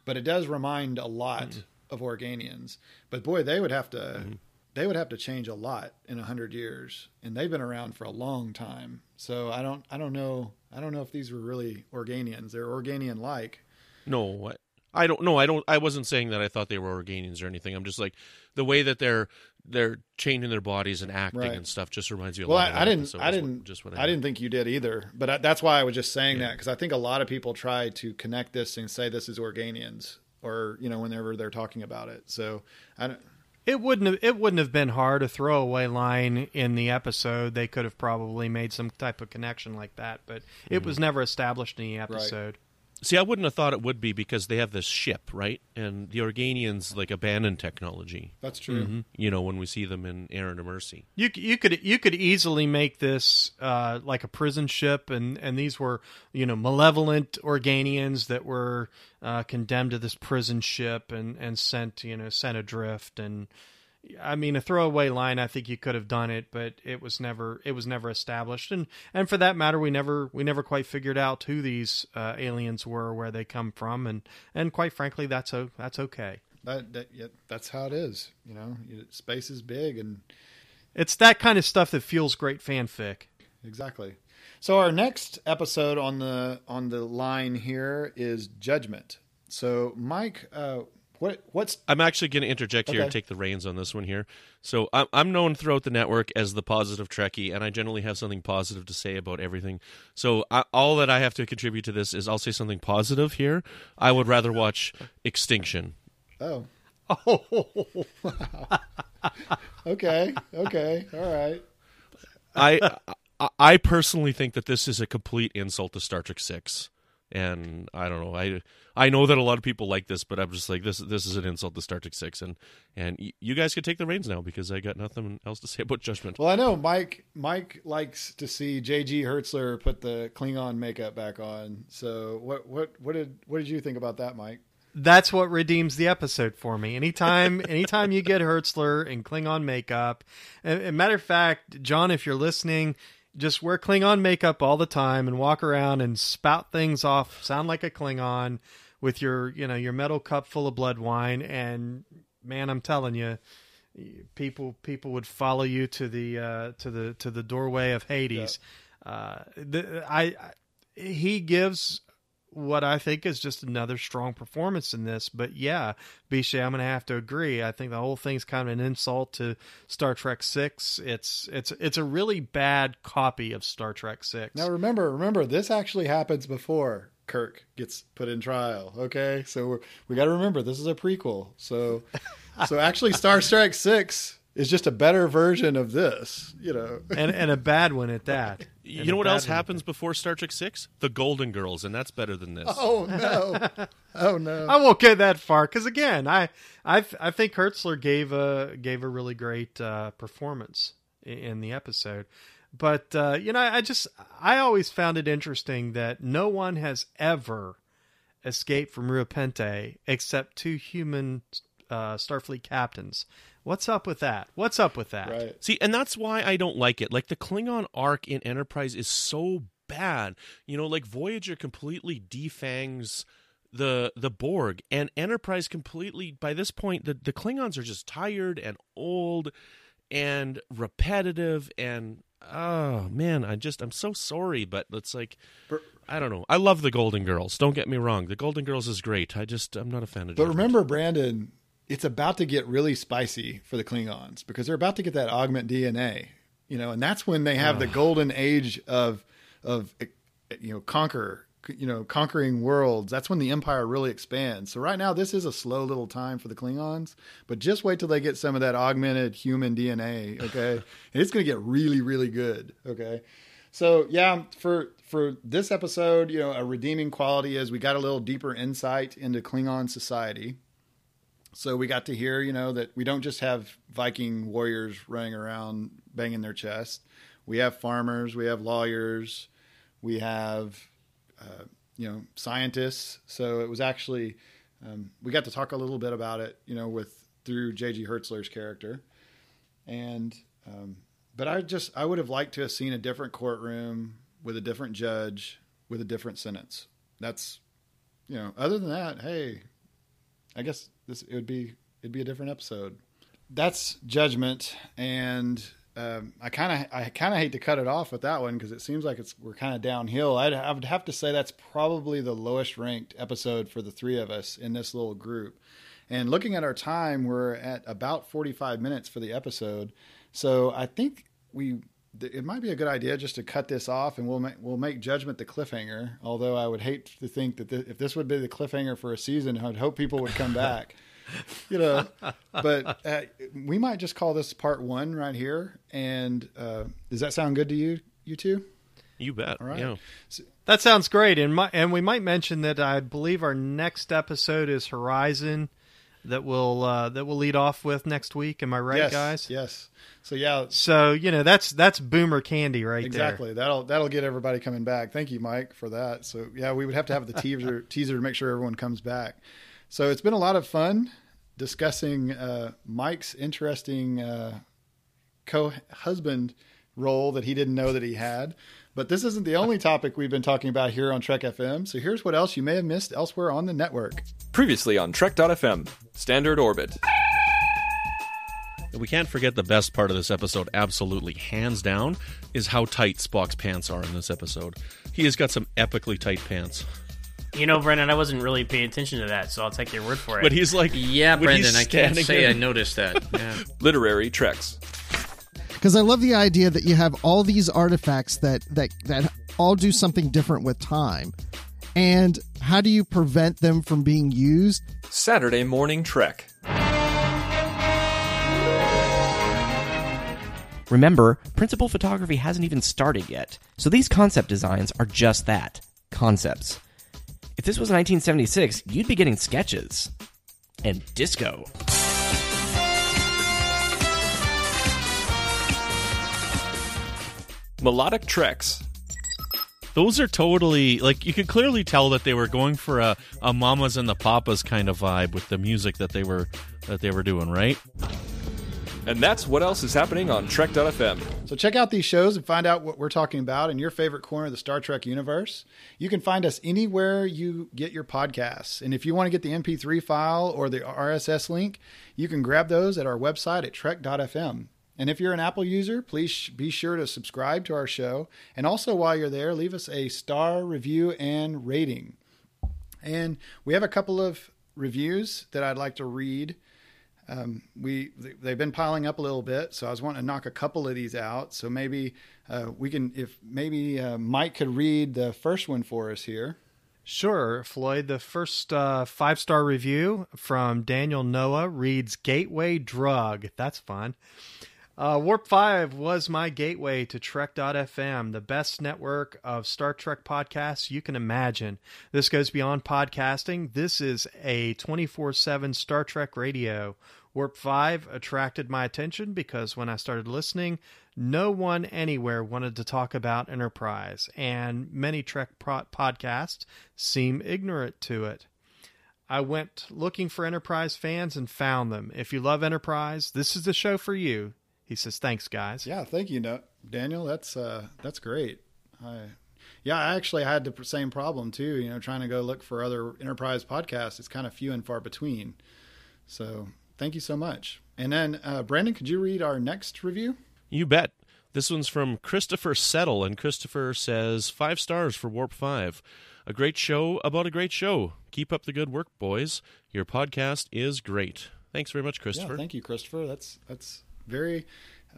but it does remind a lot Mm-hmm. of Organians. But boy, they would have to they would have to change a lot in a hundred years, and they've been around for a long time. So I don't I don't know I don't know if these were really Organians. They're Organian like. No, I, I don't know. I don't. I wasn't saying that I thought they were Organians or anything. I'm just like the way that they're they're changing their bodies and acting Right. and stuff just reminds me a Well, lot of I, I didn't. episode I what- didn't. just what I didn't think you did either. But I, that's why I was just saying Yeah. that because I think a lot of people try to connect this and say this is Organians, or you know, whenever they're talking about it. So I don't. It wouldn't have it wouldn't have been hard to throw a throwaway line in the episode. They could have probably made some type of connection like that, but it mm-hmm. was never established in the episode. See, I wouldn't have thought it would be because they have this ship, right? And the Organians like abandon technology. That's true. You know, when we see them in Errand of Mercy. You you could you could easily make this uh, like a prison ship, and and these were you know malevolent Organians that were uh, condemned to this prison ship and and sent you know sent adrift. And I mean, a throwaway line. I think you could have done it, but it was never it was never established. And and for that matter, we never we never quite figured out who these uh, aliens were, where they come from, and and quite frankly, that's o- that's okay. That, that yeah, that's how it is. You know, space is big, and It's that kind of stuff that fuels great fanfic. exactly. So our next episode on the on the line here is Judgment. So Mike, uh, what what's I'm actually going to interject here and take the reins on this one here. So I'm, I'm known throughout the network as the positive Trekkie, and I generally have something positive to say about everything. So I, all that I have to contribute to this is I'll say something positive here. I would rather watch Extinction. oh Oh, okay okay all right I, I I personally think that this is a complete insult to Star Trek Six, and I don't know. I I know that a lot of people like this, but I'm just like this. This is an insult to Star Trek Six, and and y- you guys could take the reins now because I got nothing else to say about Judgment. Well, I know Mike. Mike likes to see J.G. Hertzler put the Klingon makeup back on. So, what what what did what did you think about that, Mike? that's what redeems the episode for me. Anytime, anytime you get Hertzler in Klingon makeup, and, and matter of fact, John, if you're listening, just wear Klingon makeup all the time and walk around and spout things off, sound like a Klingon with your, you know, your metal cup full of blood wine, and man, I'm telling you. People, people would follow you to the uh, to the to the doorway of Hades. Uh, the, I, I, he gives what I think is just another strong performance in this. But yeah, Bisha, I'm going to have to agree. I think the whole thing's kind of an insult to Star Trek Six. It's it's it's a really bad copy of Star Trek Six. Now, remember, remember, this actually happens before Kirk gets put in trial. Okay, so we're, we got to remember this is a prequel. So, so actually, Star Trek Six is just a better version of this. You know, and and a bad one at that. You know what else one at happens before Star Trek Six? The Golden Girls, and that's better than this. oh no, oh no. I won't get that far because again, I I I think Hertzler gave a gave a really great uh, performance in the episode, but uh, you know, I just I always found it interesting that no one has ever escaped from Rura Penthe except two human uh, Starfleet captains. What's up with that? What's up with that? Right. See, and that's why I don't like it. Like the Klingon arc in Enterprise is so bad. You know, like Voyager completely defangs the the Borg, and Enterprise completely. By this point, the the Klingons are just tired and old and repetitive and. Oh man, I just I'm so sorry, but it's like I don't know. I love the Golden Girls. Don't get me wrong. The Golden Girls is great. I just I'm not a fan of. But Judgment. remember, Brandon, it's about to get really spicy for the Klingons because they're about to get that augment DNA, you know, and that's when they have the golden age of of eh, eh, you know conquer, you know, conquering worlds. That's when the empire really expands. So right now, this is a slow little time for the Klingons, but just wait till they get some of that augmented human DNA, okay? and it's going to get really, really good, okay? So yeah, for for this episode, you know, a redeeming quality is we got a little deeper insight into Klingon society. So we got to hear, you know, that we don't just have Viking warriors running around banging their chest. We have farmers, we have lawyers, we have, uh, you know, scientists. So it was actually, um, we got to talk a little bit about it, you know, with through J.G. Hertzler's character, and um, but I just I would have liked to have seen a different courtroom with a different judge with a different sentence. That's, you know, other than that, hey, I guess this it would be it'd be a different episode. That's judgment, and um, I kind of I kind of hate to cut it off with that one because it seems like it's we're kind of downhill. I'd, I would have to say that's probably the lowest ranked episode for the three of us in this little group, And looking at our time, we're at about 45 minutes for the episode. So I think we it might be a good idea just to cut this off and we'll make, we'll make judgment the cliffhanger. Although I would hate to think that if this would be the cliffhanger for a season, I'd hope people would come back. you know, but uh, we might just call this part one right here. And uh, does that sound good to you, you two? You bet. All right. Yeah. So, That sounds great, and my, and we might mention that I believe our next episode is Horizon, that we'll uh, that we'll lead off with next week. Am I right, yes, guys? Yes. So yeah, So you know that's that's boomer candy right there. exactly. That'll that'll get everybody coming back. Thank you, Mike, for that. So yeah, we would have to have the teaser teaser to make sure everyone comes back. So it's been a lot of fun discussing uh, Mike's interesting uh, co-husband role that he didn't know that he had. But this isn't the only topic we've been talking about here on Trek FM. So here's what else you may have missed elsewhere on the network. Previously on Trek.fm, Standard Orbit. We can't forget the best part of this episode, absolutely, hands down, is how tight Spock's pants are in this episode. He has got some epically tight pants. You know, Brendan, I wasn't really paying attention to that, so I'll take your word for it. But he's like, Yeah, Brendan, I can't say there- I noticed that. Yeah. Literary Treks. Because I love the idea that you have all these artifacts that that that all do something different with time, and how do you prevent them from being used? Saturday Morning Trek. Remember, principal photography hasn't even started yet, so these concept designs are just that concepts. If this was 1976, you'd be getting sketches. And disco. Melodic Treks. Those are totally like you could clearly tell that they were going for a, a mamas and the papas kind of vibe with the music that they were that they were doing, right? And that's what else is happening on Trek.fm. So check out these shows and find out what we're talking about in your favorite corner of the Star Trek universe. You can find us anywhere you get your podcasts. And if you want to get the MP3 file or the RSS link, you can grab those at our website at trek.fm. And if you're an Apple user, please sh- be sure to subscribe to our show. And also, while you're there, leave us a star review and rating. And we have a couple of reviews that I'd like to read. Um, we they've been piling up a little bit, so I was wanting to knock a couple of these out. So maybe uh, we can, if maybe uh, Mike could read the first one for us here. Sure, Floyd. The first uh, five star review from Daniel Noah reads Gateway Drug. That's fun. Uh, Warp 5 was my gateway to Trek.fm, the best network of Star Trek podcasts you can imagine. This goes beyond podcasting. This is a 24 7 Star Trek radio. Warp 5 attracted my attention because when I started listening, no one anywhere wanted to talk about Enterprise, and many Trek pro- podcasts seem ignorant to it. I went looking for Enterprise fans and found them. If you love Enterprise, this is the show for you. He says, "Thanks, guys." Yeah, thank you, Daniel. That's uh, that's great. I, yeah, I actually had the same problem too. You know, trying to go look for other enterprise podcasts. It's kind of few and far between. So thank you so much. And then, uh, Brandon, could you read our next review? You bet. This one's from Christopher Settle, and Christopher says five stars for Warp Five. A great show about a great show. Keep up the good work, boys. Your podcast is great. Thanks very much, Christopher. Yeah, thank you, Christopher. That's that's very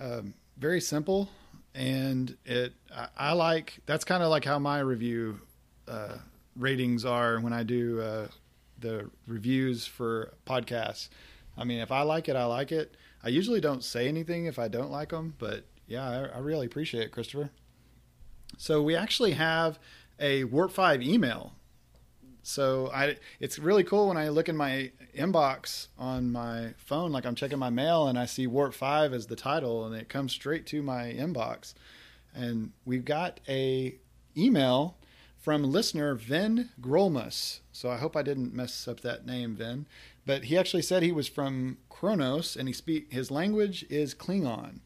um, very simple, and it I, I like that's kind of like how my review uh, ratings are when I do uh, the reviews for podcasts. I mean, if I like it, I like it. I usually don't say anything if I don't like them, but yeah, I, I really appreciate it, Christopher. So we actually have a Warp Five email so I it's really cool when I look in my inbox on my phone, like I'm checking my mail and I see Warp Five as the title, and it comes straight to my inbox. And we've got a email from listener Vin Grolmus. So I hope I didn't mess up that name, Vin. But he actually said he was from Kronos, and he speak his language is Klingon.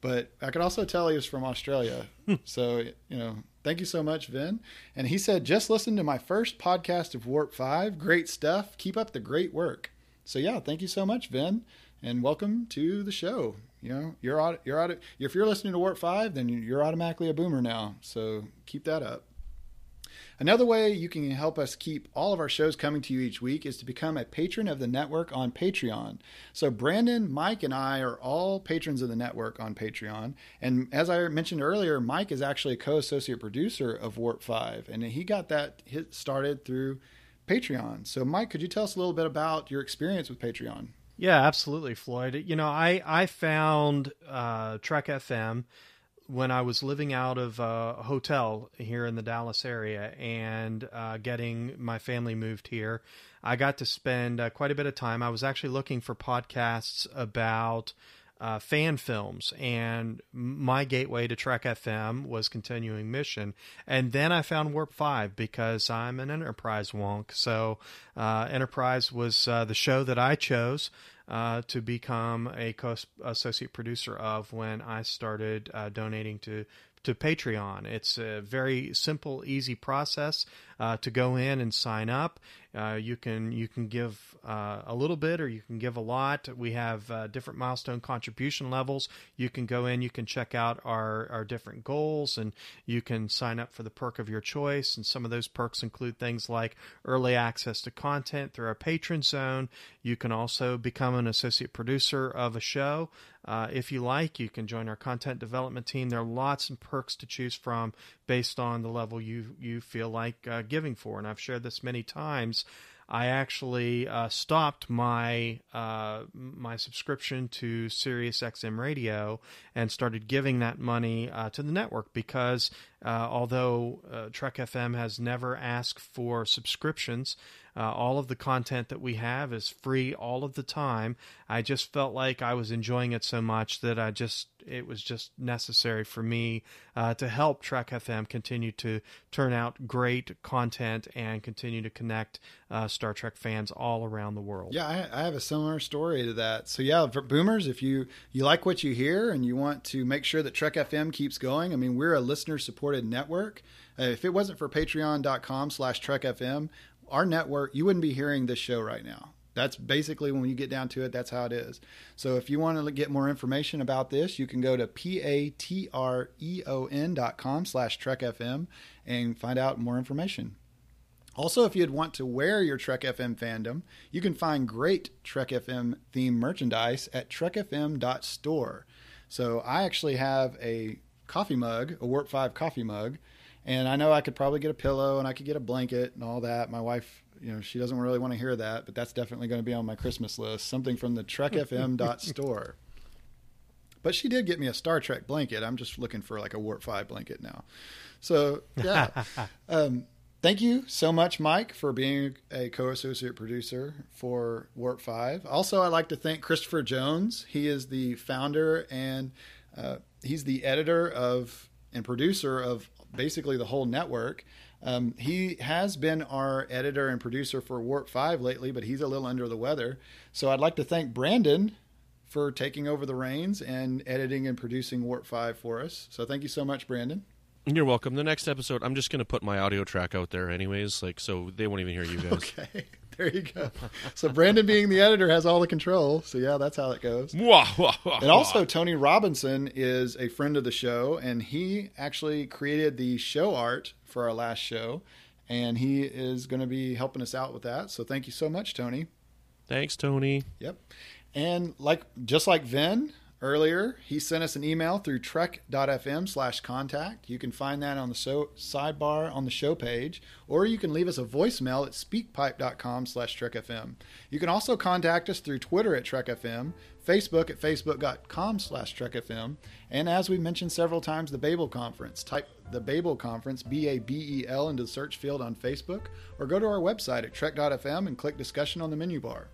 But I could also tell he was from Australia. so you know, Thank you so much, Vin. And he said, just listen to my first podcast of Warp 5. Great stuff. Keep up the great work. So, yeah, thank you so much, Vin. And welcome to the show. You know, you're, auto, you're auto, if you're listening to Warp 5, then you're automatically a boomer now. So keep that up. Another way you can help us keep all of our shows coming to you each week is to become a patron of the network on Patreon. So, Brandon, Mike, and I are all patrons of the network on Patreon. And as I mentioned earlier, Mike is actually a co associate producer of Warp 5, and he got that hit started through Patreon. So, Mike, could you tell us a little bit about your experience with Patreon? Yeah, absolutely, Floyd. You know, I I found uh, Trek FM when I was living out of a hotel here in the Dallas area and uh, getting my family moved here. I got to spend uh, quite a bit of time. I was actually looking for podcasts about uh, fan films, and my gateway to Trek FM was Continuing Mission, and then I found Warp Five because I'm an Enterprise wonk. So uh, Enterprise was uh, the show that I chose. Uh, to become a co-associate producer of when I started uh, donating to to Patreon. It's a very simple, easy process uh, to go in and sign up. Uh, you can you can give uh, a little bit or you can give a lot. We have uh, different milestone contribution levels. You can go in, you can check out our our different goals, and you can sign up for the perk of your choice. And some of those perks include things like early access to content through our patron zone. You can also become an associate producer of a show. Uh, if you like, you can join our content development team. There are lots of perks to choose from based on the level you you feel like uh, giving for. And I've shared this many times. I actually uh, stopped my uh, my subscription to Sirius XM Radio and started giving that money uh, to the network because uh, although uh, Trek FM has never asked for subscriptions, uh, all of the content that we have is free all of the time. I just felt like I was enjoying it so much that I just it was just necessary for me uh, to help Trek FM continue to turn out great content and continue to connect uh, Star Trek fans all around the world. Yeah, I, I have a similar story to that. So yeah, boomers, if you you like what you hear and you want to make sure that Trek FM keeps going, I mean, we're a listener supported network. Uh, if it wasn't for patreon.com slash trekfm our network, you wouldn't be hearing this show right now. That's basically when you get down to it, that's how it is. So if you want to get more information about this, you can go to p-a-t-r-e-o-n dot com slash trekfm and find out more information. Also, if you'd want to wear your Trek FM fandom, you can find great Trek FM themed merchandise at trekfm.store. So I actually have a coffee mug, a Warp 5 coffee mug, and I know I could probably get a pillow and I could get a blanket and all that. My wife, you know, she doesn't really want to hear that, but that's definitely going to be on my Christmas list. Something from the TrekFM store. But she did get me a Star Trek blanket. I'm just looking for like a Warp Five blanket now. So yeah. um, thank you so much, Mike, for being a co-associate producer for Warp Five. Also, I'd like to thank Christopher Jones. He is the founder and uh, he's the editor of and producer of basically the whole network. Um, he has been our editor and producer for Warp 5 lately, but he's a little under the weather. So I'd like to thank Brandon for taking over the reins and editing and producing Warp 5 for us. So thank you so much, Brandon. You're welcome. The next episode, I'm just going to put my audio track out there, anyways, like so they won't even hear you guys. okay. There you go. So Brandon, being the editor, has all the control. So yeah, that's how it goes. and also, Tony Robinson is a friend of the show, and he actually created the show art for our last show, and he is going to be helping us out with that. So thank you so much, Tony. Thanks, Tony. Yep. And like just like Vin, earlier, he sent us an email through trek.fm slash contact. You can find that on the sidebar on the show page, or you can leave us a voicemail at speakpipe.com slash trekfm. You can also contact us through Twitter at trekfm, Facebook at facebook.com slash trekfm, and as we mentioned several times, the Babel Conference. Type the Babel Conference, B-A-B-E-L, into the search field on Facebook, or go to our website at trek.fm and click discussion on the menu bar.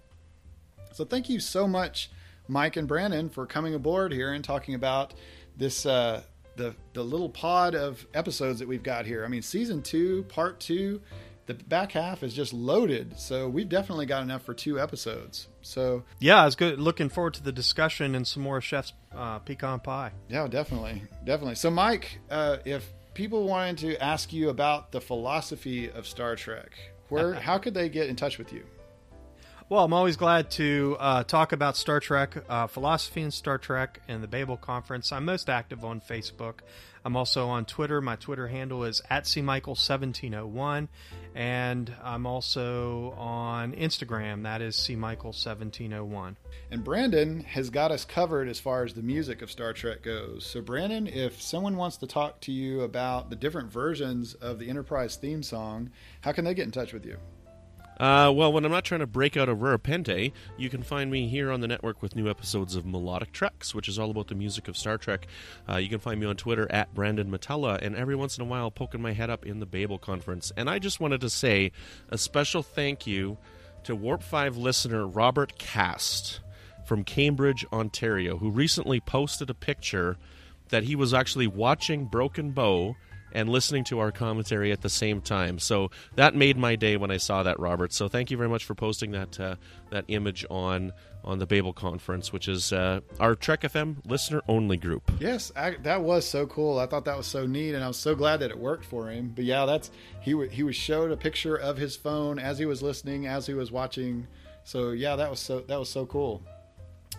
So thank you so much Mike and Brandon for coming aboard here and talking about this uh, the the little pod of episodes that we've got here. I mean, season two, part two, the back half is just loaded. So we've definitely got enough for two episodes. So yeah, I was good. Looking forward to the discussion and some more chef's uh, pecan pie. Yeah, definitely, definitely. So Mike, uh, if people wanted to ask you about the philosophy of Star Trek, where how could they get in touch with you? Well, I'm always glad to uh, talk about Star Trek, uh, philosophy in Star Trek, and the Babel Conference. I'm most active on Facebook. I'm also on Twitter. My Twitter handle is at cmichael1701. And I'm also on Instagram. That is cmichael1701. And Brandon has got us covered as far as the music of Star Trek goes. So, Brandon, if someone wants to talk to you about the different versions of the Enterprise theme song, how can they get in touch with you? Uh, well, when I'm not trying to break out of Rura Penthe, you can find me here on the network with new episodes of Melodic Treks, which is all about the music of Star Trek. Uh, you can find me on Twitter at Brandon Mutala, and every once in a while poking my head up in the Babel Conference. And I just wanted to say a special thank you to Warp 5 listener Robert Cast from Cambridge, Ontario, who recently posted a picture that he was actually watching Broken Bow and listening to our commentary at the same time. So that made my day when I saw that, Robert. So thank you very much for posting that uh, that image on on the Babel conference, which is uh, our Trek FM listener only group. Yes, I, that was so cool. I thought that was so neat, and I was so glad that it worked for him. But yeah, that's he w- he was showed a picture of his phone as he was listening, as he was watching. So yeah, that was so that was so cool.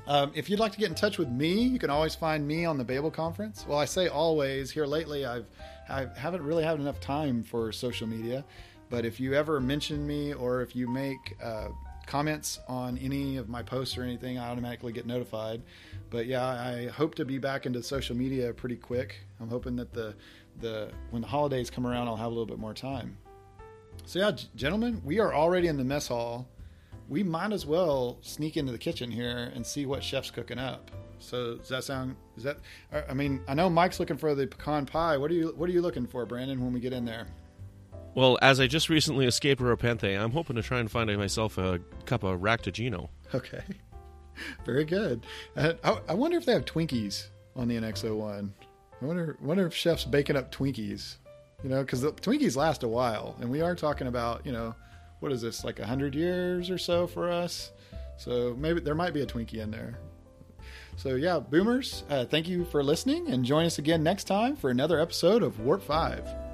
Um, if you'd like to get in touch with me, you can always find me on the Babel conference. Well, I say always. Here lately, I've I haven't really had enough time for social media, but if you ever mention me or if you make uh, comments on any of my posts or anything, I automatically get notified. But yeah, I hope to be back into social media pretty quick. I'm hoping that the the when the holidays come around, I'll have a little bit more time. So yeah, gentlemen, we are already in the mess hall. We might as well sneak into the kitchen here and see what chef's cooking up. So does that sound? Is that? I mean, I know Mike's looking for the pecan pie. What are you What are you looking for, Brandon? When we get in there? Well, as I just recently escaped Repente, I'm hoping to try and find myself a cup of raktajino. Okay, very good. Uh, I, I wonder if they have Twinkies on the NX01. I wonder wonder if chefs baking up Twinkies. You know, because the Twinkies last a while, and we are talking about you know, what is this like hundred years or so for us? So maybe there might be a Twinkie in there. So, yeah, boomers, uh, thank you for listening and join us again next time for another episode of Warp 5.